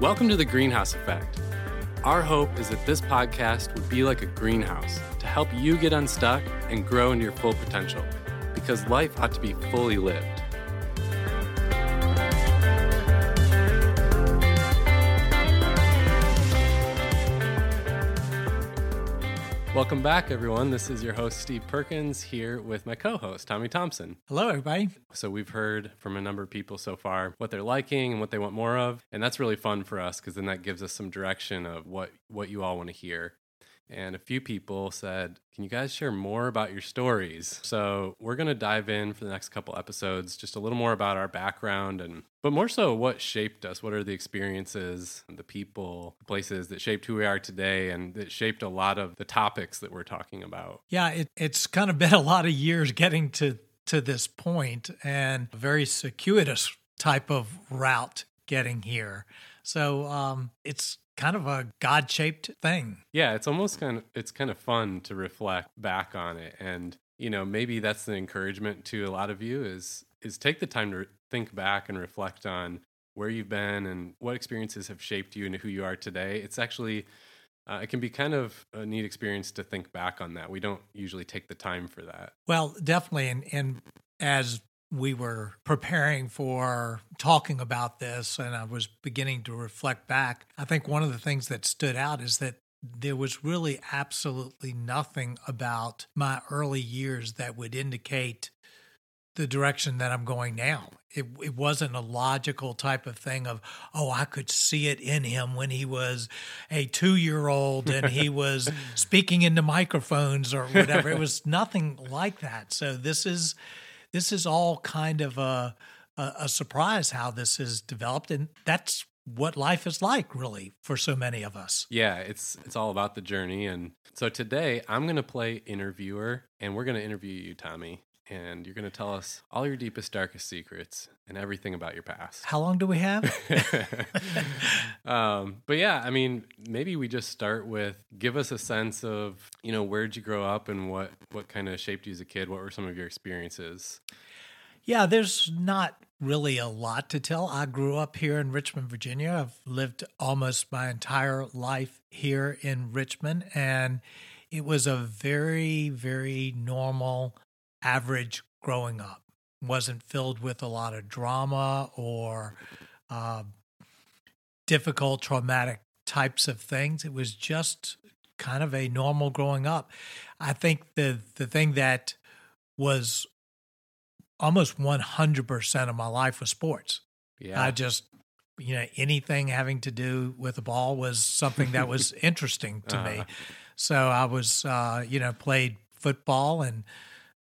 Welcome to the Greenhouse Effect. Our hope is that this podcast would be like a greenhouse to help you get unstuck and grow into your full potential because life ought to be fully lived. Welcome back, everyone. This is your host, Steve Perkins, here with my co host, Tommy Thompson. Hello, everybody. So, we've heard from a number of people so far what they're liking and what they want more of. And that's really fun for us because then that gives us some direction of what, what you all want to hear and a few people said, Can you guys share more about your stories? So we're going to dive in for the next couple episodes, just a little more about our background and, but more so what shaped us. What are the experiences, the people, the places that shaped who we are today and that shaped a lot of the topics that we're talking about? Yeah, it, it's kind of been a lot of years getting to, to this point and a very circuitous type of route getting here. So um, it's kind of a god-shaped thing. Yeah, it's almost kind of it's kind of fun to reflect back on it and you know, maybe that's the encouragement to a lot of you is is take the time to think back and reflect on where you've been and what experiences have shaped you and who you are today. It's actually uh, it can be kind of a neat experience to think back on that. We don't usually take the time for that. Well, definitely, and and as we were preparing for talking about this and I was beginning to reflect back, I think one of the things that stood out is that there was really absolutely nothing about my early years that would indicate the direction that I'm going now. It, it wasn't a logical type of thing of, oh, I could see it in him when he was a two year old and he was speaking into microphones or whatever. it was nothing like that. So this is this is all kind of a, a, a surprise how this has developed, and that's what life is like really for so many of us. Yeah, it's it's all about the journey and so today I'm going to play interviewer and we're going to interview you Tommy and you're going to tell us all your deepest darkest secrets and everything about your past. How long do we have? um, but yeah, I mean, maybe we just start with give us a sense of, you know, where'd you grow up and what what kind of shaped you as a kid? What were some of your experiences? Yeah, there's not really a lot to tell. I grew up here in Richmond, Virginia. I've lived almost my entire life here in Richmond, and it was a very, very normal, average growing up. wasn't filled with a lot of drama or uh, difficult, traumatic types of things. It was just kind of a normal growing up. I think the the thing that was almost 100% of my life was sports. Yeah. I just, you know, anything having to do with the ball was something that was interesting to uh-huh. me. So I was, uh, you know, played football and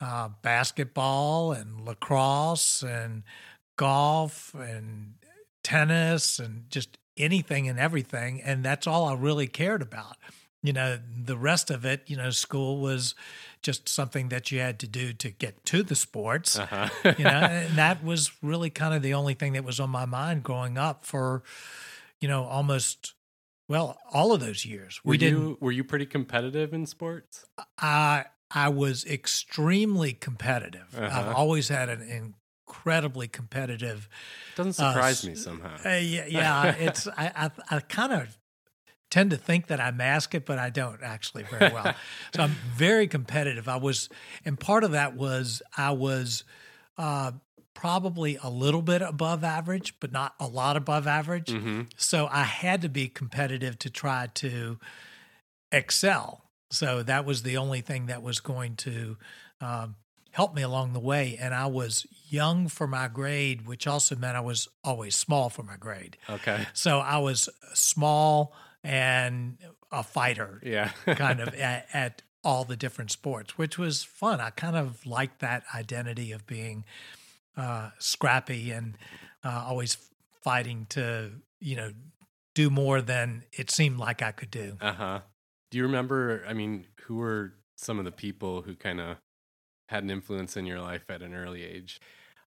uh, basketball and lacrosse and golf and tennis and just anything and everything. And that's all I really cared about. You know, the rest of it, you know, school was just something that you had to do to get to the sports. Uh-huh. you know, and that was really kind of the only thing that was on my mind growing up for, you know, almost well, all of those years. Were we you were you pretty competitive in sports? I I was extremely competitive. Uh-huh. I've always had an incredibly competitive. Doesn't uh, surprise uh, me somehow. Uh, yeah, yeah. it's I I, I kind of tend to think that I mask it, but I don't actually very well. so I'm very competitive. I was, and part of that was I was uh, probably a little bit above average, but not a lot above average. Mm-hmm. So I had to be competitive to try to excel. So that was the only thing that was going to um, help me along the way. And I was young for my grade, which also meant I was always small for my grade. Okay. So I was small and a fighter, yeah, kind of at, at, all the different sports, which was fun. I kind of liked that identity of being uh, scrappy and uh, always fighting to, you know, do more than it seemed like I could do. Uh huh. Do you remember? I mean, who were some of the people who kind of had an influence in your life at an early age?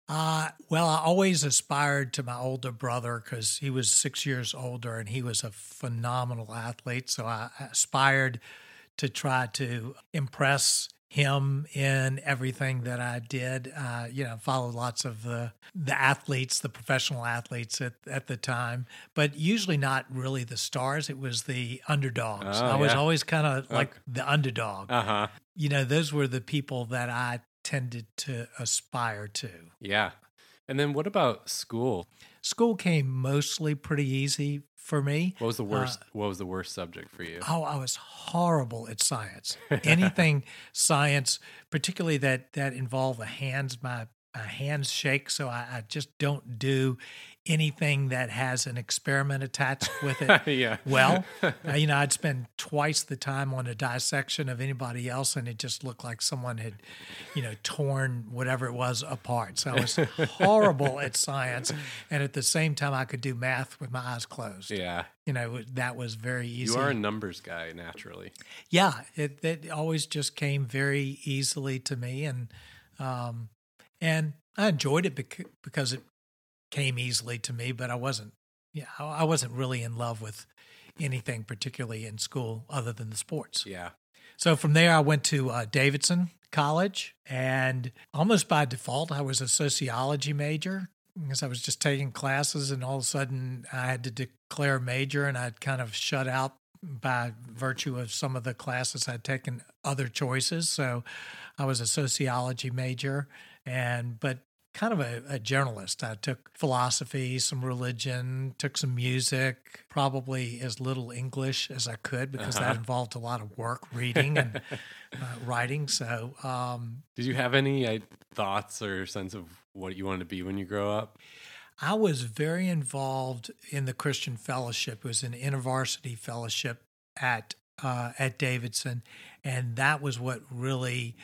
Uh, well, I always aspired to my older brother because he was six years older and he was a phenomenal athlete. So I aspired to try to impress him in everything that I did. Uh, you know, followed lots of the the athletes, the professional athletes at, at the time, but usually not really the stars. It was the underdogs. Oh, I was yeah. always kind of like Okay. the underdog. Uh huh. you know, those were the people that I tended to aspire to. Yeah. And then what about school? School came mostly pretty easy for me. What was the uh, worst? what was the worst subject for you? Oh, I was horrible at science. Anything science, particularly that that involved the hands, my, my hands shake, so I, I just don't do anything that has an experiment attached with it. yeah. well, uh, you know, I'd spend twice the time on a dissection of anybody else, and it just looked like someone had, you know, torn whatever it was apart. So I was horrible at science, and at the same time, I could do math with my eyes closed. Yeah. You know, that was very easy. You are a numbers guy naturally. Yeah, it it always just came very easily to me, and um, and I enjoyed it because it came easily to me. But I wasn't, yeah, I wasn't really in love with anything particularly in school other than the sports. Yeah. So from there, I went to uh, Davidson College, and almost by default, I was a sociology major because I was just taking classes, and all of a sudden, I had to declare a major, and I'd kind of shut out by virtue of some of the classes I'd taken other choices. So I was a sociology major, and but kind of a, a generalist. I took philosophy, some religion, took some music, probably as little English as I could because that involved a lot of work, reading and uh, writing. So, um, Did you have any uh, thoughts or sense of what you wanted to be when you grow up? I was very involved in the Christian fellowship. It was an intervarsity fellowship at uh, at Davidson, and that was what really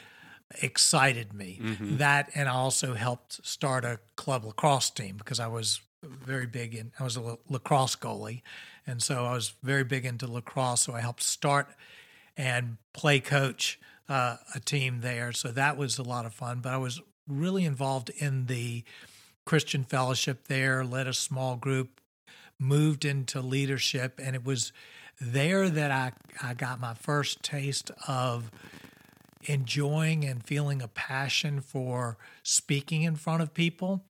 excited me. That and I also helped start a club lacrosse team because I was very big in I was a lacrosse goalie, and so I was very big into lacrosse. So I helped start and play coach uh, a team there. So that was a lot of fun. But I was really involved in the Christian fellowship there, led a small group, moved into leadership, and it was there that I, I got my first taste of enjoying and feeling a passion for speaking in front of people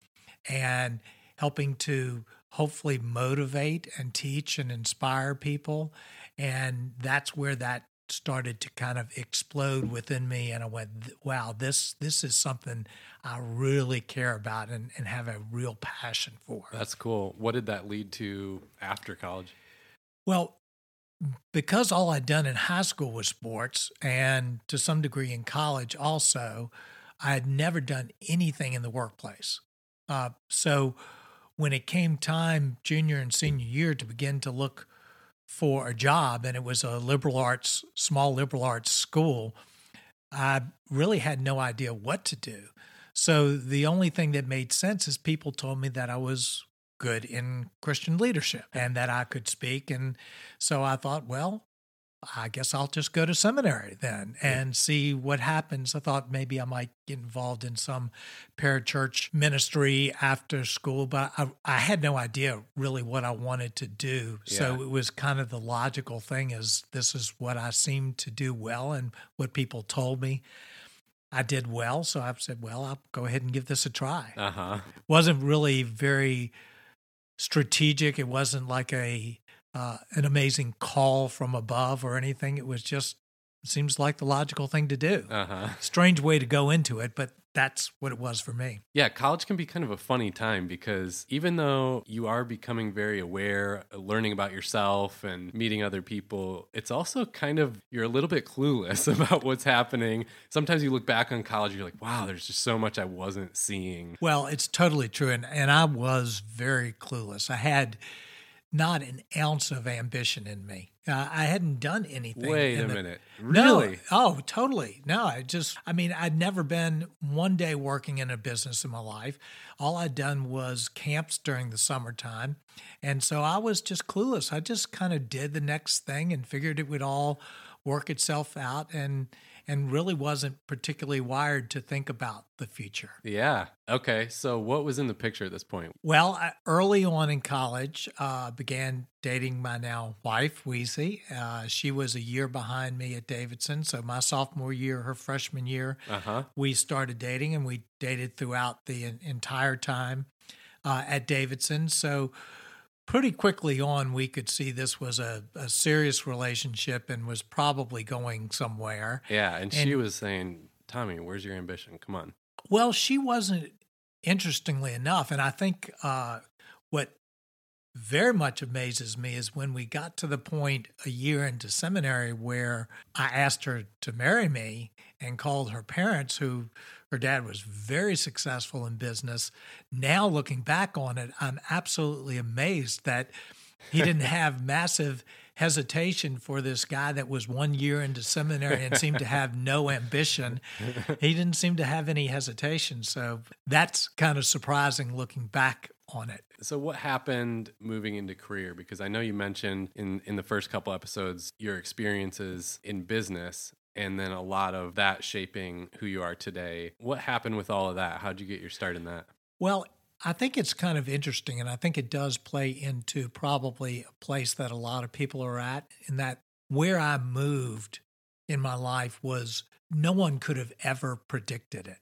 and helping to hopefully motivate and teach and inspire people. And that's where that started to kind of explode within me and I went wow this this is something I really care about and, and have a real passion for. That's cool. What did that lead to after college? Well, because all I'd done in high school was sports and to some degree in college also, I had never done anything in the workplace. Uh, so when it came time, junior and senior year, to begin to look for a job, and it was a liberal arts, small liberal arts school, I really had no idea what to do. So the only thing that made sense is people told me that I was good in Christian leadership and that I could speak. And so I thought, well, I guess I'll just go to seminary then and see what happens. I thought maybe I might get involved in some parachurch ministry after school, but I, I had no idea really what I wanted to do. So it was kind of the logical thing is this is what I seemed to do well and what people told me. I did well, so I said, "Well, I'll go ahead and give this a try." Uh huh. wasn't really very strategic. It wasn't like a uh, an amazing call from above or anything. It was just seems like the logical thing to do. Uh huh. Strange way to go into it, but that's what it was for me. Yeah, college can be kind of a funny time because even though you are becoming very aware, uh, learning about yourself and meeting other people, it's also kind of, you're a little bit clueless about what's happening. Sometimes you look back on college, you're like, wow, there's just so much I wasn't seeing. Well, it's totally true, and and I was very clueless. I had not an ounce of ambition in me. Uh, I hadn't done anything. Wait a the- minute. No. Really? Oh, totally. No, I just, I mean, I'd never been one day working in a business in my life. All I'd done was camps during the summertime. And so I was just clueless. I just kind of did the next thing and figured it would all work itself out and and really wasn't particularly wired to think about the future. Yeah. Okay. So, what was in the picture at this point? Well, I- early on in college, uh, began dating my now wife, Weezy. Uh, she was a year behind me at Davidson. So, my sophomore year, her freshman year, Uh huh. we started dating and we dated throughout the en- entire time uh, at Davidson. So, pretty quickly on, we could see this was a, a serious relationship and was probably going somewhere. Yeah. And, she was saying, Tommy, where's your ambition? Come on. Well, she wasn't, interestingly enough. And I think uh, what very much amazes me is when we got to the point a year into seminary where I asked her to marry me and called her parents, who her dad was very successful in business. Now, looking back on it, I'm absolutely amazed that he didn't have massive hesitation for this guy that was one year into seminary and seemed to have no ambition. He didn't seem to have any hesitation. So that's kind of surprising looking back on it. So, what happened moving into career? Because I know you mentioned in, in the first couple episodes your experiences in business and then a lot of that shaping who you are today. What happened with all of that? How'd you get your start in that? Well, I think it's kind of interesting, and I think it does play into probably a place that a lot of people are at, in that where I moved in my life was no one could have ever predicted it.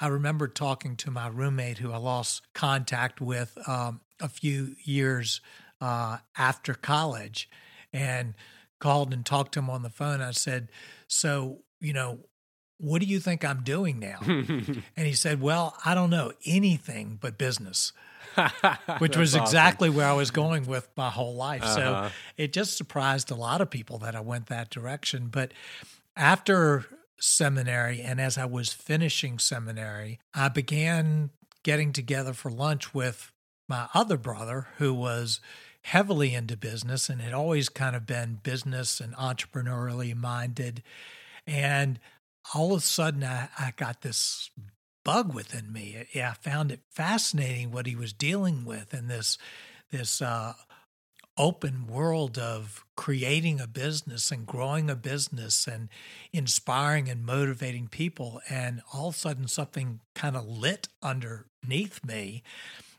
I remember talking to my roommate who I lost contact with um, a few years uh, after college and called and talked to him on the phone. I said, So, you know, what do you think I'm doing now? And he said, Well, I don't know anything but business, which was awesome. exactly where I was going with my whole life. Uh-huh. So it just surprised a lot of people that I went that direction. But after seminary and as I was finishing seminary, I began getting together for lunch with my other brother who was heavily into business and had always kind of been business and entrepreneurially minded. And all of a sudden, I, I got this bug within me. Yeah, I found it fascinating what he was dealing with and this this uh, open world of creating a business and growing a business and inspiring and motivating people. And all of a sudden, something kind of lit underneath me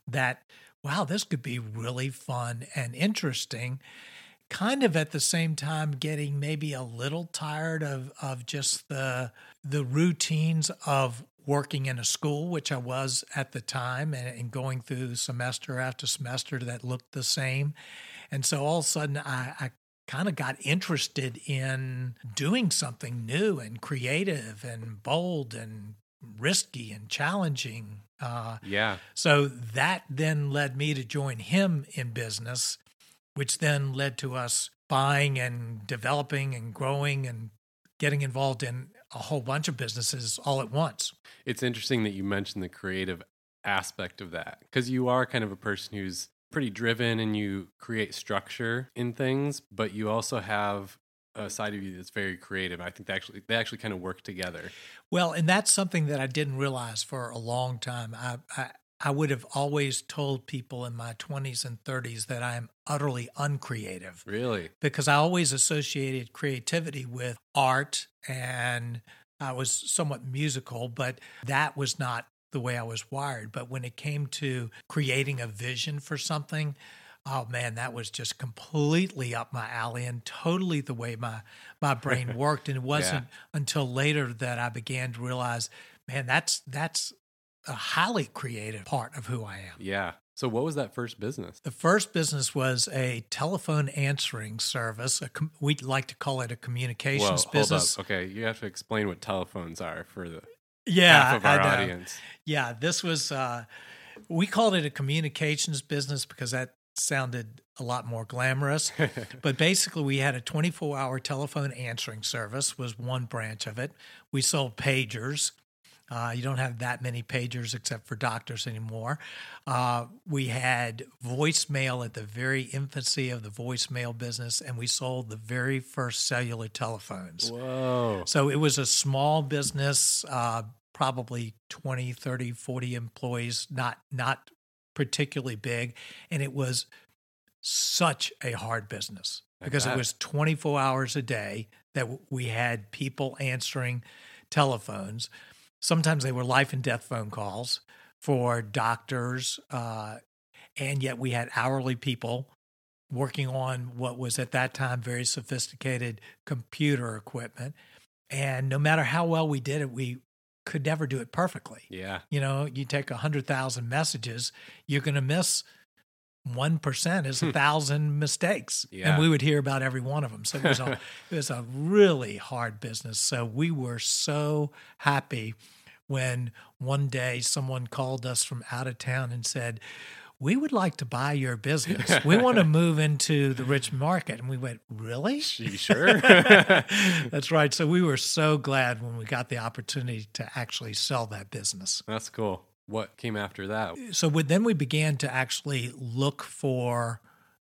that, wow, this could be really fun and interesting. Kind of at the same time, getting maybe a little tired of, of just the the routines of working in a school, which I was at the time, and, and going through semester after semester that looked the same. And so all of a sudden, I, I kind of got interested in doing something new and creative and bold and risky and challenging. Uh, Yeah. so that then led me to join him in business, which then led to us buying and developing and growing and getting involved in a whole bunch of businesses all at once. It's interesting that you mentioned the creative aspect of that because you are kind of a person who's pretty driven and you create structure in things, but you also have a side of you that's very creative. I think they actually they actually kind of work together. Well, and that's something that I didn't realize for a long time. I, I I would have always told people in my 20s and 30s that I am utterly uncreative Really? because I always associated creativity with art and I was somewhat musical, but that was not the way I was wired. But when it came to creating a vision for something, oh man, that was just completely up my alley and totally the way my my brain worked. And it wasn't until later that I began to realize, man, that's that's a highly creative part of who I am. Yeah. So what was that first business? The first business was a telephone answering service. A com- we like to call it a communications Whoa, business. Okay, you have to explain what telephones are for the Yeah, half of our audience. Yeah, this was. Uh, we called it a communications business because that sounded a lot more glamorous. but basically, we had a 24-hour telephone answering service. Was one branch of it. We sold pagers. Uh, you don't have that many pagers except for doctors anymore. Uh, we had voicemail at the very infancy of the voicemail business, and we sold the very first cellular telephones. Whoa. So it was a small business, uh, probably 20, 30, 40 employees, not not particularly big, and it was such a hard business. because it was 24 hours a day that we had people answering telephones. Sometimes they were life and death phone calls for doctors, uh, and yet we had hourly people working on what was at that time very sophisticated computer equipment. And no matter how well we did it, we could never do it perfectly. Yeah. You know, you take a hundred thousand messages, you're going to miss one percent is a hmm. thousand mistakes, Yeah. and we would hear about every one of them. So it was a it was a really hard business. So we were so happy when one day someone called us from out of town and said. We would like to buy your business. We want to move into the rich market. And we went, Really? You sure? That's right. So we were so glad when we got the opportunity to actually sell that business. That's cool. What came after that? So then we began to actually look for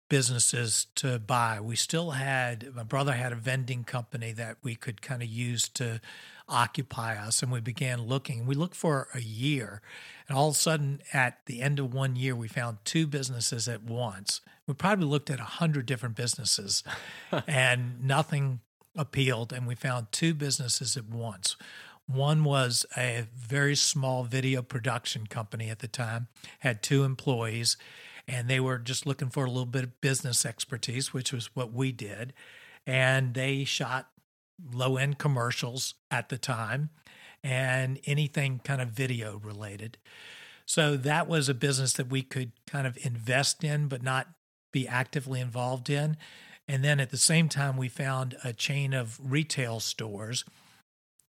businesses to buy. We still had, my brother had a vending company that we could kind of use to occupy us. And we began looking. We looked for a year. And all of a sudden, at the end of one year, we found two businesses at once. We probably looked at a hundred different businesses and nothing appealed. And we found two businesses at once. One was a very small video production company at the time, had two employees, and they were just looking for a little bit of business expertise, which was what we did. And they shot low end commercials at the time and anything kind of video related. So that was a business that we could kind of invest in, but not be actively involved in. And then at the same time, we found a chain of retail stores.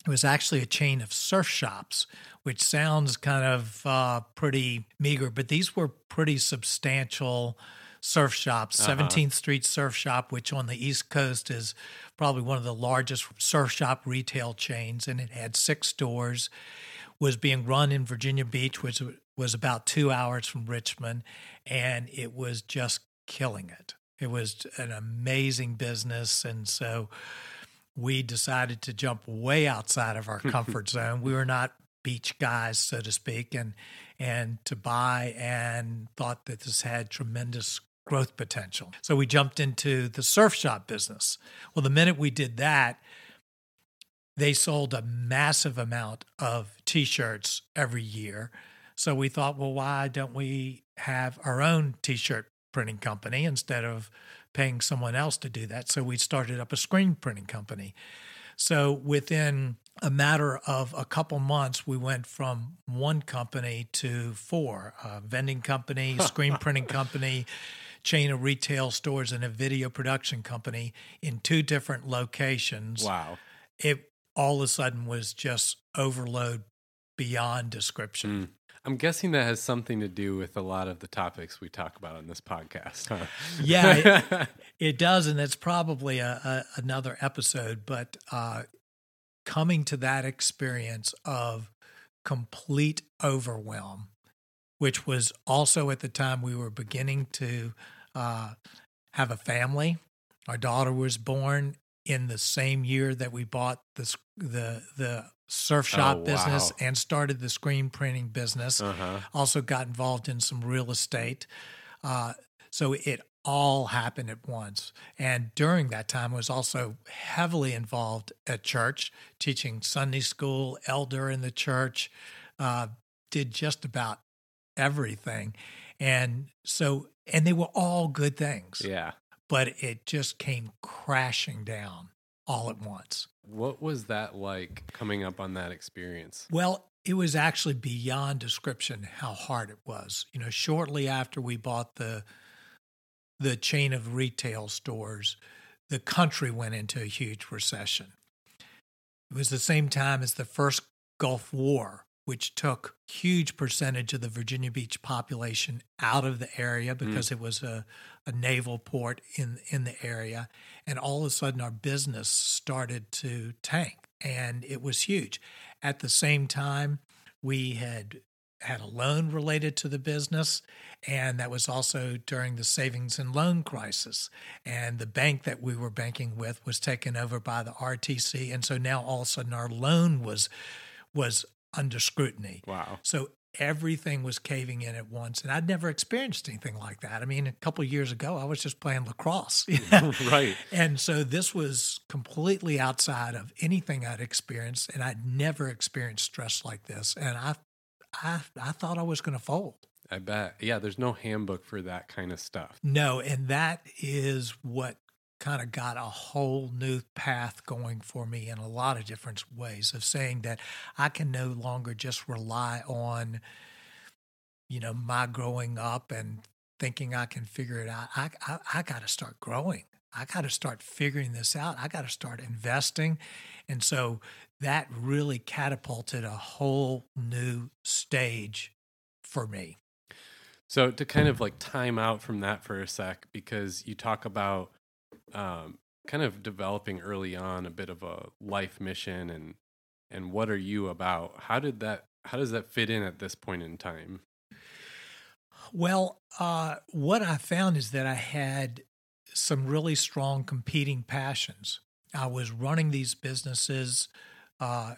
It was actually a chain of surf shops, which sounds kind of uh, pretty meager, but these were pretty substantial surf shops. Uh-huh. 17th Street Surf Shop, which on the East Coast is probably one of the largest surf shop retail chains, and it had six stores. Was being run in Virginia Beach, which was about two hours from Richmond, and it was just killing it. It was an amazing business, and so we decided to jump way outside of our comfort zone. We were not beach guys, so to speak, and and to buy and thought that this had tremendous growth potential. So we jumped into the surf shop business. Well, the minute we did that, they sold a massive amount of t-shirts every year. So we thought, well, why don't we have our own t-shirt printing company instead of paying someone else to do that? So we started up a screen printing company. So within a matter of a couple months, we went from one company to four a vending company, screen printing company, chain of retail stores, and a video production company in two different locations. Wow. It all of a sudden was just overload beyond description. Mm. I'm guessing that has something to do with a lot of the topics we talk about on this podcast. Huh? Yeah, it, it does, and it's probably a, a, another episode. But uh, coming to that experience of complete overwhelm, which was also at the time we were beginning to uh, have a family. Our daughter was born in the same year that we bought the the the surf shop Oh, business wow. and started the screen printing business uh-huh. also got involved in some real estate. Uh, so it all happened at once. And during that time, I was also heavily involved at church, teaching Sunday school, elder in the church, uh, did just about everything. And so, and they were all good things, Yeah. but it just came crashing down all at once. What was that like coming up on that experience? Well, it was actually beyond description how hard it was. You know, shortly after we bought the the chain of retail stores, the country went into a huge recession. It was the same time as the first Gulf War, which took huge percentage of the Virginia Beach population out of the area mm. because it was a, a naval port in in the area. And all of a sudden our business started to tank and it was huge. At the same time, we had had a loan related to the business, and that was also during the savings and loan crisis. And the bank that we were banking with was taken over by the RTC, and so now all of a sudden our loan was was under scrutiny. Wow. So everything was caving in at once and i'd never experienced anything like that. I mean a couple of years ago i was just playing lacrosse right. And so this was completely outside of anything i'd experienced and i'd never experienced stress like this and i i, I thought i was going to fold. I bet. Yeah there's no handbook for that kind of stuff. No and that is what kind of got a whole new path going for me in a lot of different ways of saying that I can no longer just rely on, you know, my growing up and thinking I can figure it out. I, I, I got to start growing. I got to start figuring this out. I got to start investing. And so that really catapulted a whole new stage for me. So to kind of like time out from that for a sec, because you talk about um, kind of developing early on a bit of a life mission and and what are you about? How did that how does that fit in at this point in time? Well, uh, what I found is that I had some really strong competing passions. I was running these businesses, uh,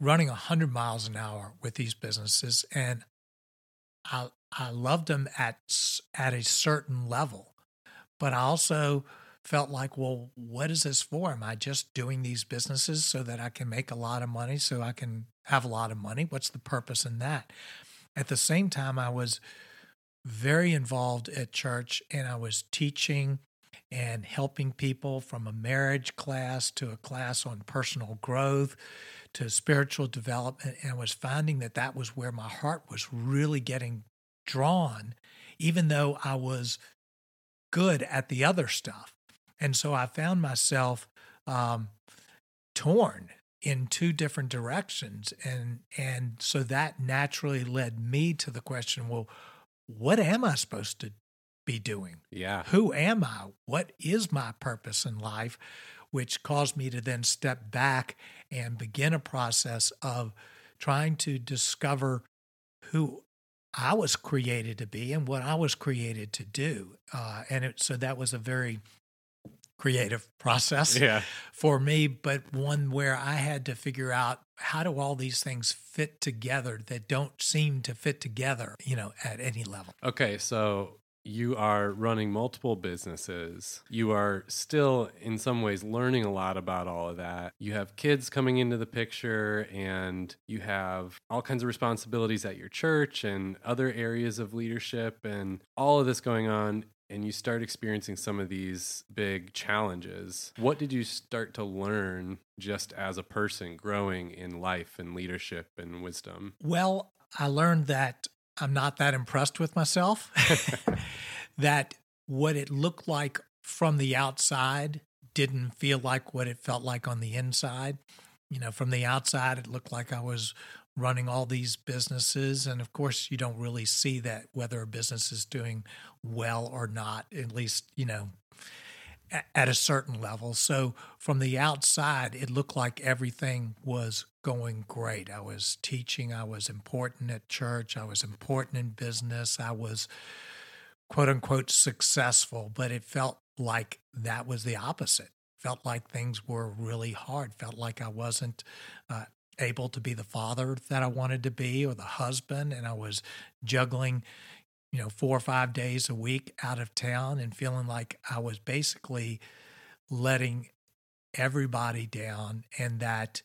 running 100 miles an hour with these businesses, and I, I loved them at, at a certain level. But I also felt like, well, what is this for? Am I just doing these businesses so that I can make a lot of money, so I can have a lot of money? What's the purpose in that? At the same time, I was very involved at church and I was teaching and helping people from a marriage class to a class on personal growth to spiritual development and was finding that that was where my heart was really getting drawn even though I was good at the other stuff. And so I found myself um, torn in two different directions. And, and so that naturally led me to the question well, what am I supposed to be doing? Yeah. Who am I? What is my purpose in life? Which caused me to then step back and begin a process of trying to discover who I was created to be and what I was created to do. Uh, and it, so that was a very creative process yeah. for me, but one where I had to figure out how do all these things fit together that don't seem to fit together, you know, at any level. Okay, so you are running multiple businesses. You are still, in some ways, learning a lot about all of that. You have kids coming into the picture, and you have all kinds of responsibilities at your church and other areas of leadership, and all of this going on. And you start experiencing some of these big challenges. What did you start to learn just as a person growing in life and leadership and wisdom? Well, I learned that I'm not that impressed with myself. that what it looked like from the outside didn't feel like what it felt like on the inside. You know, from the outside, it looked like I was running all these businesses. And of course, you don't really see that whether a business is doing well or not, at least, you know, at a certain level. So from the outside, it looked like everything was going great. I was teaching, I was important at church, I was important in business, I was quote unquote successful, but it felt like that was the opposite. Felt like things were really hard, felt like I wasn't uh, able to be the father that I wanted to be or the husband, and I was juggling you know, four or five days a week out of town and feeling like I was basically letting everybody down and that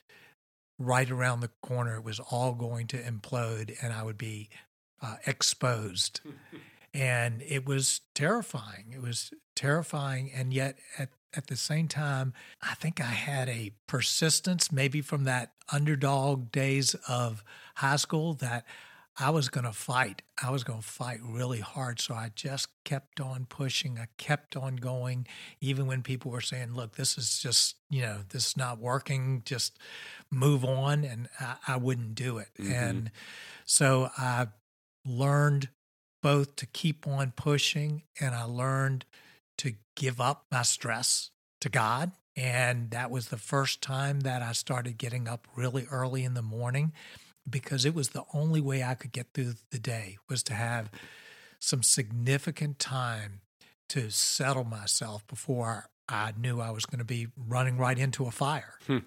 right around the corner it was all going to implode and I would be uh, exposed. and it was terrifying. It was terrifying. And yet at, at the same time, I think I had a persistence, maybe from that underdog days of high school, that I was going to fight. I was going to fight really hard. So I just kept on pushing. I kept on going, even when people were saying, look, this is just, you know, this is not working. Just move on. And I, I wouldn't do it. Mm-hmm. And so I learned both to keep on pushing and I learned to give up my stress to God. And that was the first time that I started getting up really early in the morning because it was the only way I could get through the day was to have some significant time to settle myself before I knew I was going to be running right into a fire. Hmm.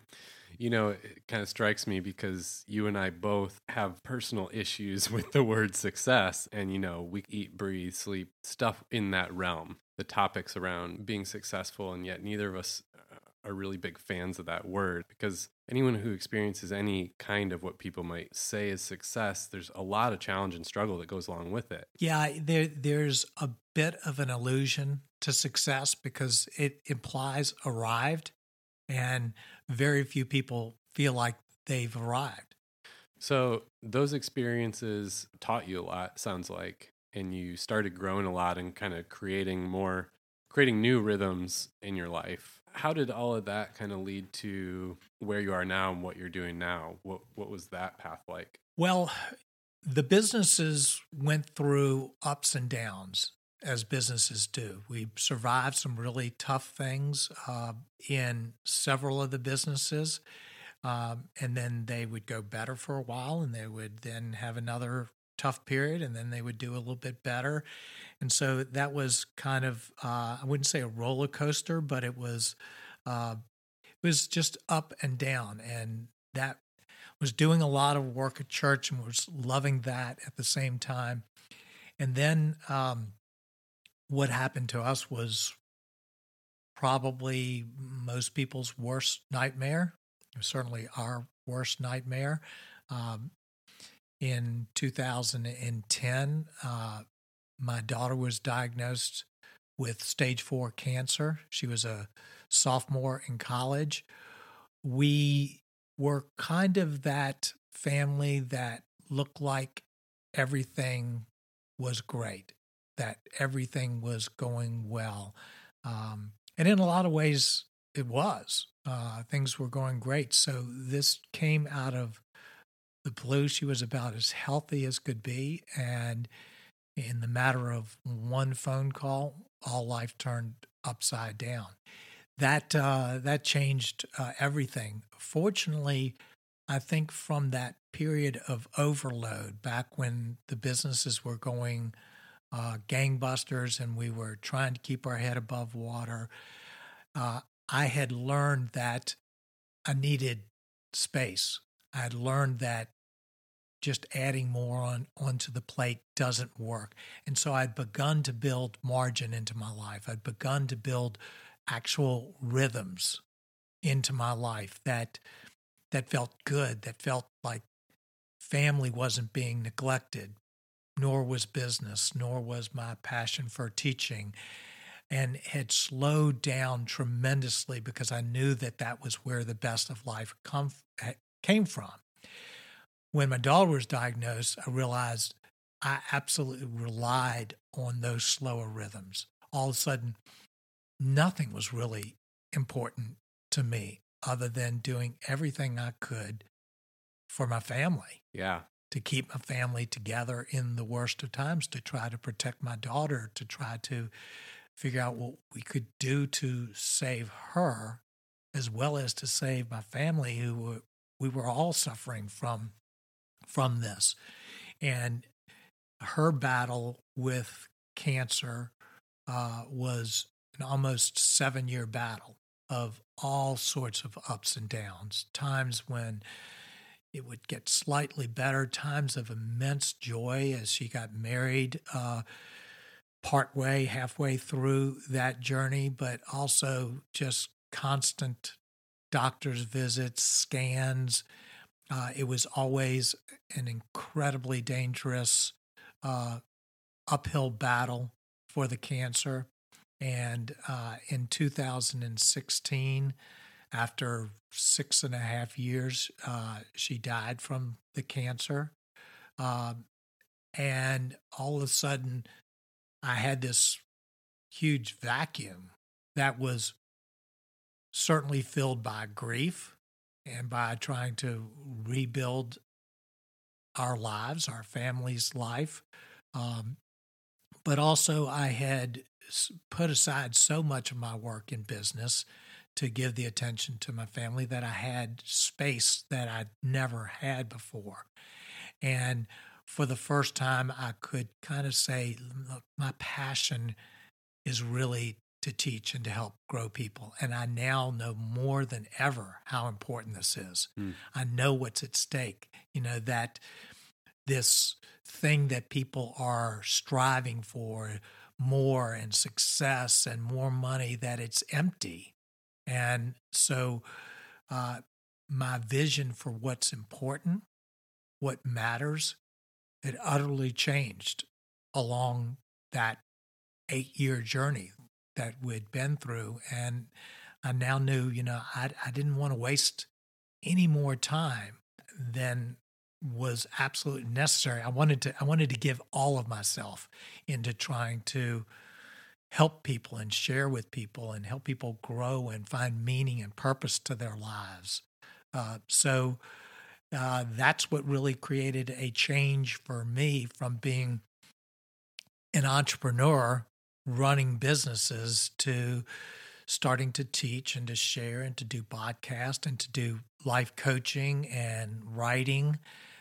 You know, it kind of strikes me because you and I both have personal issues with the word success. And, you know, we eat, breathe, sleep, stuff in that realm, the topics around being successful. And yet, neither of us are really big fans of that word because anyone who experiences any kind of what people might say is success, there's a lot of challenge and struggle that goes along with it. Yeah, there there's a bit of an illusion to success because it implies arrived and very few people feel like they've arrived. So, those experiences taught you a lot sounds like and you started growing a lot and kind of creating more creating new rhythms in your life how did all of that kind of lead to where you are now and what you're doing now? What what was that path like? Well, the businesses went through ups and downs as businesses do. We survived some really tough things uh, in several of the businesses. Um, and then they would go better for a while and they would then have another tough period and then they would do a little bit better and so that was kind of uh, I wouldn't say a roller coaster, but it was uh, it was just up and down, and that was doing a lot of work at church and was loving that at the same time. And then um, what happened to us was probably most people's worst nightmare, certainly our worst nightmare. Um, in 2010, uh, my daughter was diagnosed with stage four cancer. She was a sophomore in college. We were kind of that family that looked like everything was great, that everything was going well. Um, and in a lot of ways, it was. Uh, things were going great. So this came out of the blue. She was about as healthy as could be. And in the matter of one phone call, all life turned upside down. That uh, that changed uh, everything. Fortunately, I think from that period of overload, back when the businesses were going uh, gangbusters and we were trying to keep our head above water, uh, I had learned that I needed space. I had learned that just adding more on onto the plate doesn't work. And so I'd begun to build margin into my life. I'd begun to build actual rhythms into my life that that felt good, that felt like family wasn't being neglected, nor was business, nor was my passion for teaching. And had slowed down tremendously because I knew that that was where the best of life come, came from when my daughter was diagnosed, I realized I absolutely relied on those slower rhythms. All of a sudden, nothing was really important to me other than doing everything I could for my family. Yeah. To keep my family together in the worst of times, to try to protect my daughter, to try to figure out what we could do to save her as well as to save my family who were, we were all suffering from from this. And her battle with cancer uh, was an almost seven year battle of all sorts of ups and downs, times when it would get slightly better, times of immense joy as she got married uh, partway, halfway through that journey, but also just constant doctor's visits, scans, uh, it was always an incredibly dangerous uh, uphill battle for the cancer. And uh, in 2016, after six and a half years, uh, she died from the cancer. Um, and all of a sudden, I had this huge vacuum that was certainly filled by grief and by trying to rebuild our lives, our family's life. Um, but also, I had put aside so much of my work in business to give the attention to my family that I had space that I'd never had before. And for the first time, I could kind of say, look, my passion is really to teach and to help grow people. And I now know more than ever how important this is. Mm. I know what's at stake. You know, that this thing that people are striving for more and success and more money, that it's empty. And so, uh, my vision for what's important, what matters, it utterly changed along that eight year journey that we'd been through. And I now knew, you know, I, I didn't want to waste any more time than was absolutely necessary. I wanted to I wanted to give all of myself into trying to help people and share with people and help people grow and find meaning and purpose to their lives. Uh, so uh, that's what really created a change for me from being an entrepreneur running businesses to starting to teach and to share and to do podcast and to do life coaching and writing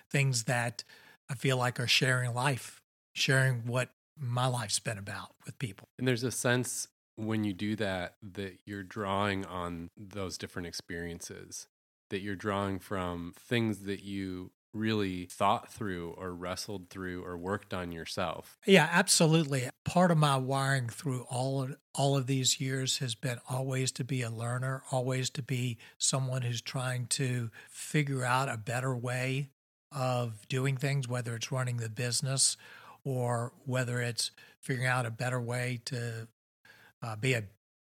things that I feel like are sharing life, sharing what my life's been about with people. And there's a sense when you do that that you're drawing on those different experiences, that you're drawing from things that you really thought through or wrestled through or worked on yourself. Yeah, absolutely. Part of my wiring through all of, all of these years has been always to be a learner, always to be someone who's trying to figure out a better way of doing things, whether it's running the business or whether it's figuring out a better way to uh, be a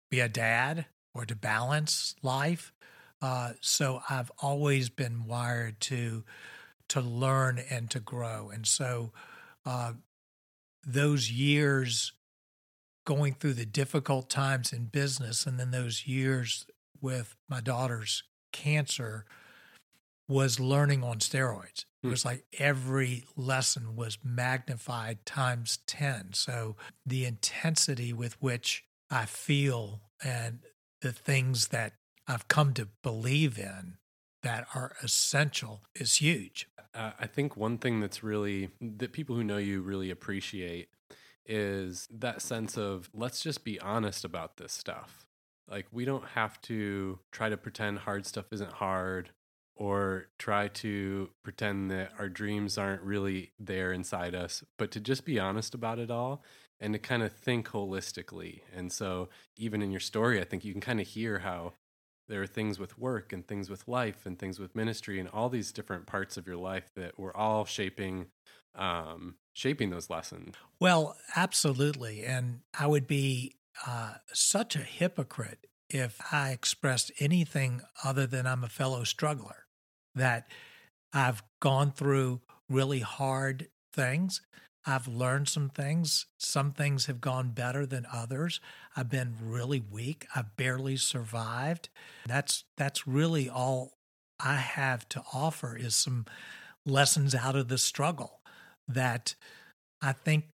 be a dad or to balance life. Uh, so I've always been wired to to learn and to grow, and so uh, those years going through the difficult times in business, and then those years with my daughter's cancer was learning on steroids. It was like every lesson was magnified times 10. So the intensity with which I feel and the things that I've come to believe in that are essential is huge. Uh, I think one thing that's really, that people who know you really appreciate is that sense of let's just be honest about this stuff. Like, we don't have to try to pretend hard stuff isn't hard or try to pretend that our dreams aren't really there inside us, but to just be honest about it all and to kind of think holistically. And so, even in your story, I think you can kind of hear how there are things with work and things with life and things with ministry and all these different parts of your life that we're all shaping um shaping those lessons well absolutely and i would be uh, such a hypocrite if i expressed anything other than i'm a fellow struggler that I've gone through really hard things. I've learned some things. Some things have gone better than others. I've been really weak. I've barely survived. That's that's really all I have to offer is some lessons out of the struggle that I think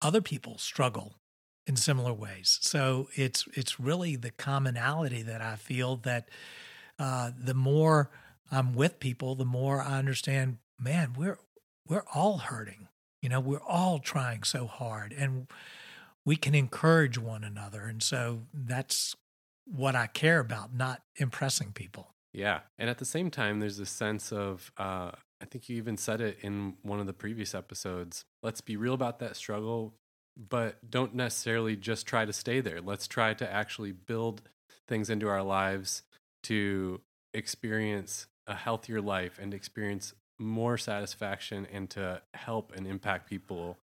other people struggle in similar ways. So it's it's really the commonality that I feel that uh, the more I'm with people, the more I understand, man, we're we're all hurting. You know, we're all trying so hard and we can encourage one another. And so that's what I care about, not impressing people. Yeah. And at the same time, there's a sense of, uh, I think you even said it in one of the previous episodes. Let's be real about that struggle, but don't necessarily just try to stay there. Let's try to actually build things into our lives to experience a healthier life and experience more satisfaction and to help and impact people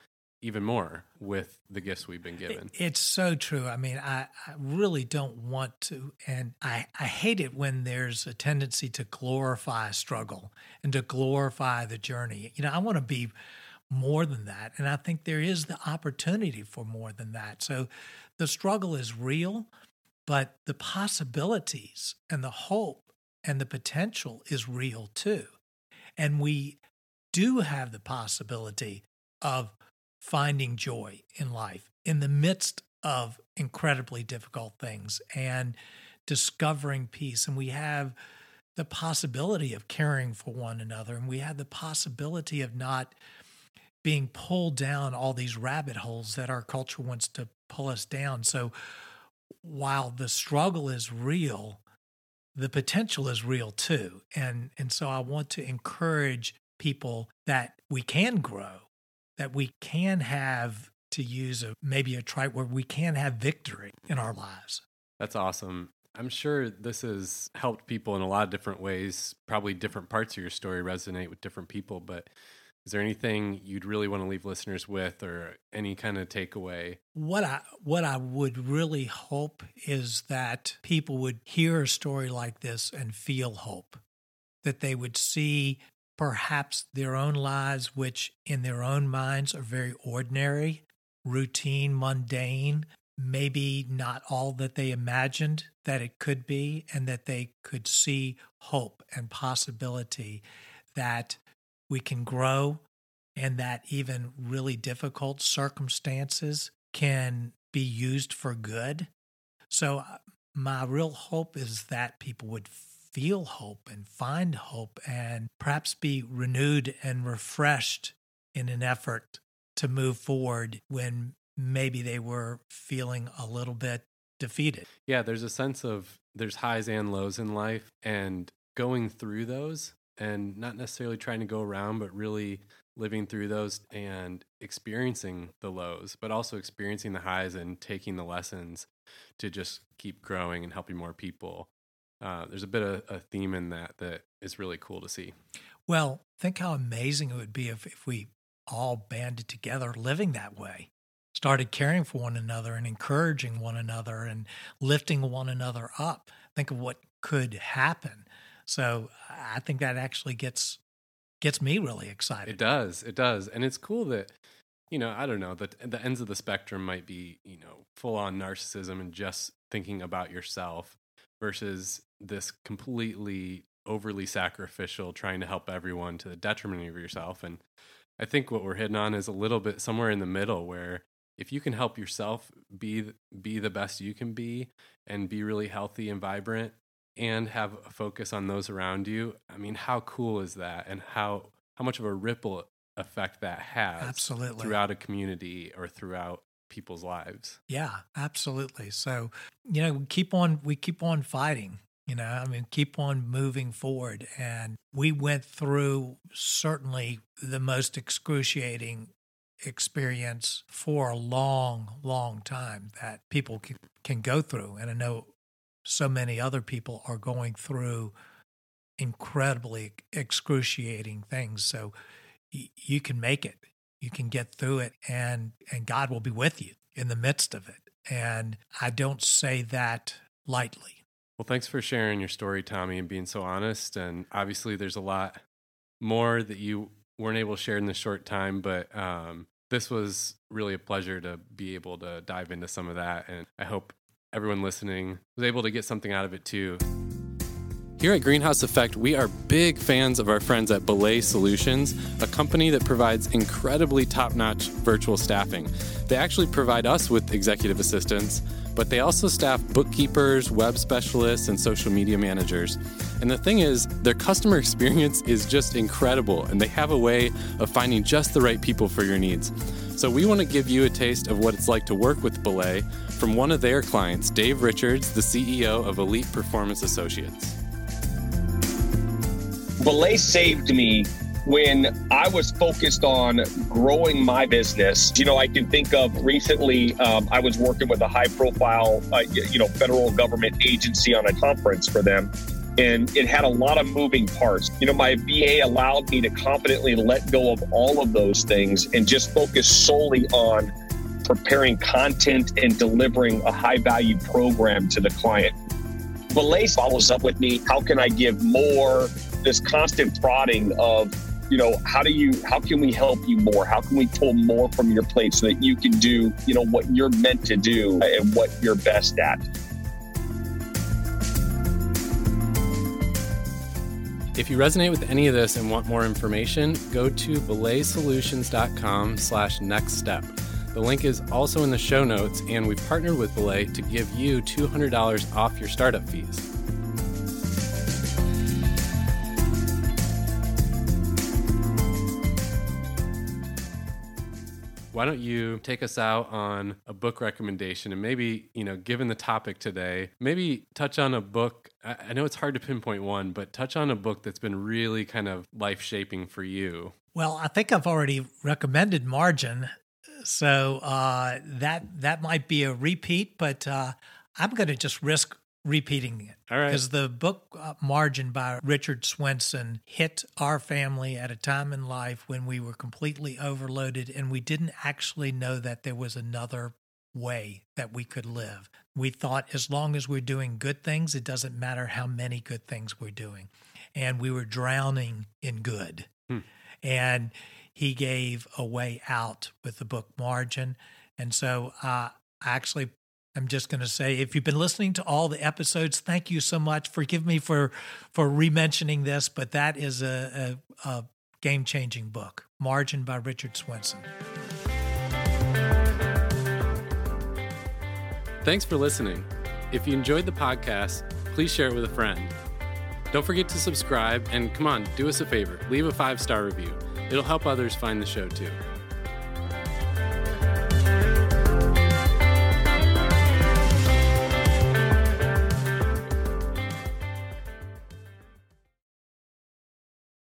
even more with the gifts we've been given. It's so true. I mean, I, I, really don't want to, and I, I hate it when there's a tendency to glorify struggle and to glorify the journey. You know, I want to be more than that. And I think there is the opportunity for more than that. So the struggle is real, but the possibilities and the hope and the potential is real too. And we do have the possibility of finding joy in life in the midst of incredibly difficult things and discovering peace. And we have the possibility of caring for one another. And we have the possibility of not being pulled down all these rabbit holes that our culture wants to pull us down. So while the struggle is real, the potential is real too. And and so I want to encourage people that we can grow, that we can have to use a maybe a trite where we can have victory in our lives. That's awesome. I'm sure this has helped people in a lot of different ways. Probably different parts of your story resonate with different people, but is there anything you'd really want to leave listeners with or any kind of takeaway? What I what I would really hope is that people would hear a story like this and feel hope. That they would see perhaps their own lives which in their own minds are very ordinary, routine, mundane, maybe not all that they imagined that it could be and that they could see hope and possibility that we can grow and that even really difficult circumstances can be used for good. So, uh, my real hope is that people would feel hope and find hope and perhaps be renewed and refreshed in an effort to move forward when maybe they were feeling a little bit defeated. Yeah, there's a sense of there's highs and lows in life and going through those and not necessarily trying to go around, but really living through those and experiencing the lows, but also experiencing the highs and taking the lessons to just keep growing and helping more people. Uh, there's a bit of a theme in that that is really cool to see. Well, think how amazing it would be if, if we all banded together living that way, started caring for one another and encouraging one another and lifting one another up. Think of what could happen so I think that actually gets gets me really excited. It does. It does. And it's cool that you know, I don't know, the the ends of the spectrum might be, you know, full on narcissism and just thinking about yourself versus this completely overly sacrificial trying to help everyone to the detriment of yourself and I think what we're hitting on is a little bit somewhere in the middle where if you can help yourself be be the best you can be and be really healthy and vibrant and have a focus on those around you i mean how cool is that? And how how much of a ripple effect that has absolutely. throughout a community or throughout people's lives. Yeah absolutely. So you know we keep on we keep on fighting you know i mean keep on moving forward. And we went through certainly the most excruciating experience for a long long time that people can, can go through. And i know so many other people are going through incredibly excruciating things. So y- you can make it. You can get through it and and God will be with you in the midst of it. And I don't say that lightly. Well, thanks for sharing your story, Tommy, and being so honest. And obviously, there's a lot more that you weren't able to share in the short time, but um, this was really a pleasure to be able to dive into some of that. And I hope everyone listening was able to get something out of it too. Here at Greenhouse Effect, we are big fans of our friends at Belay Solutions, a company that provides incredibly top notch virtual staffing. They actually provide us with executive assistants, but they also staff bookkeepers, web specialists, and social media managers. And the thing is, their customer experience is just incredible, and they have a way of finding just the right people for your needs. So, we want to give you a taste of what it's like to work with Belay from one of their clients, Dave Richards, the CEO of Elite Performance Associates. Belay saved me when I was focused on growing my business. You know, I can think of recently, um, I was working with a high profile, uh, you know, federal government agency on a conference for them and it had a lot of moving parts. You know, my VA allowed me to confidently let go of all of those things and just focus solely on preparing content and delivering a high value program to the client. Belay follows up with me. How can I give more? This constant prodding of, you know, how do you, how can we help you more? How can we pull more from your plate so that you can do, you know, what you're meant to do and what you're best at? If you resonate with any of this and want more information, go to belaysolutions.com slash next step. The link is also in the show notes, and we've partnered with Belay to give you $200 off your startup fees. why don't you take us out on a book recommendation and maybe, you know, given the topic today, maybe touch on a book. I, know it's hard to pinpoint one, but touch on a book that's been really kind of life shaping for you. Well, I think I've already recommended Margin, so uh, that that might be a repeat, but uh, I'm going to just risk repeating it. All right. Because the book uh, Margin by Richard Swenson hit our family at a time in life when we were completely overloaded and we didn't actually know that there was another way that we could live. We thought as long as we're doing good things, it doesn't matter how many good things we're doing. And we were drowning in good. Hmm. And he gave a way out with the book Margin. And so uh, actually I'm just going to say, if you've been listening to all the episodes, thank you so much. Forgive me for for re-mentioning this, but that is a, a, a game changing book, Margin by Richard Swenson. Thanks for listening. If you enjoyed the podcast, please share it with a friend. Don't forget to subscribe and come on, do us a favor leave a five star review. It'll help others find the show too.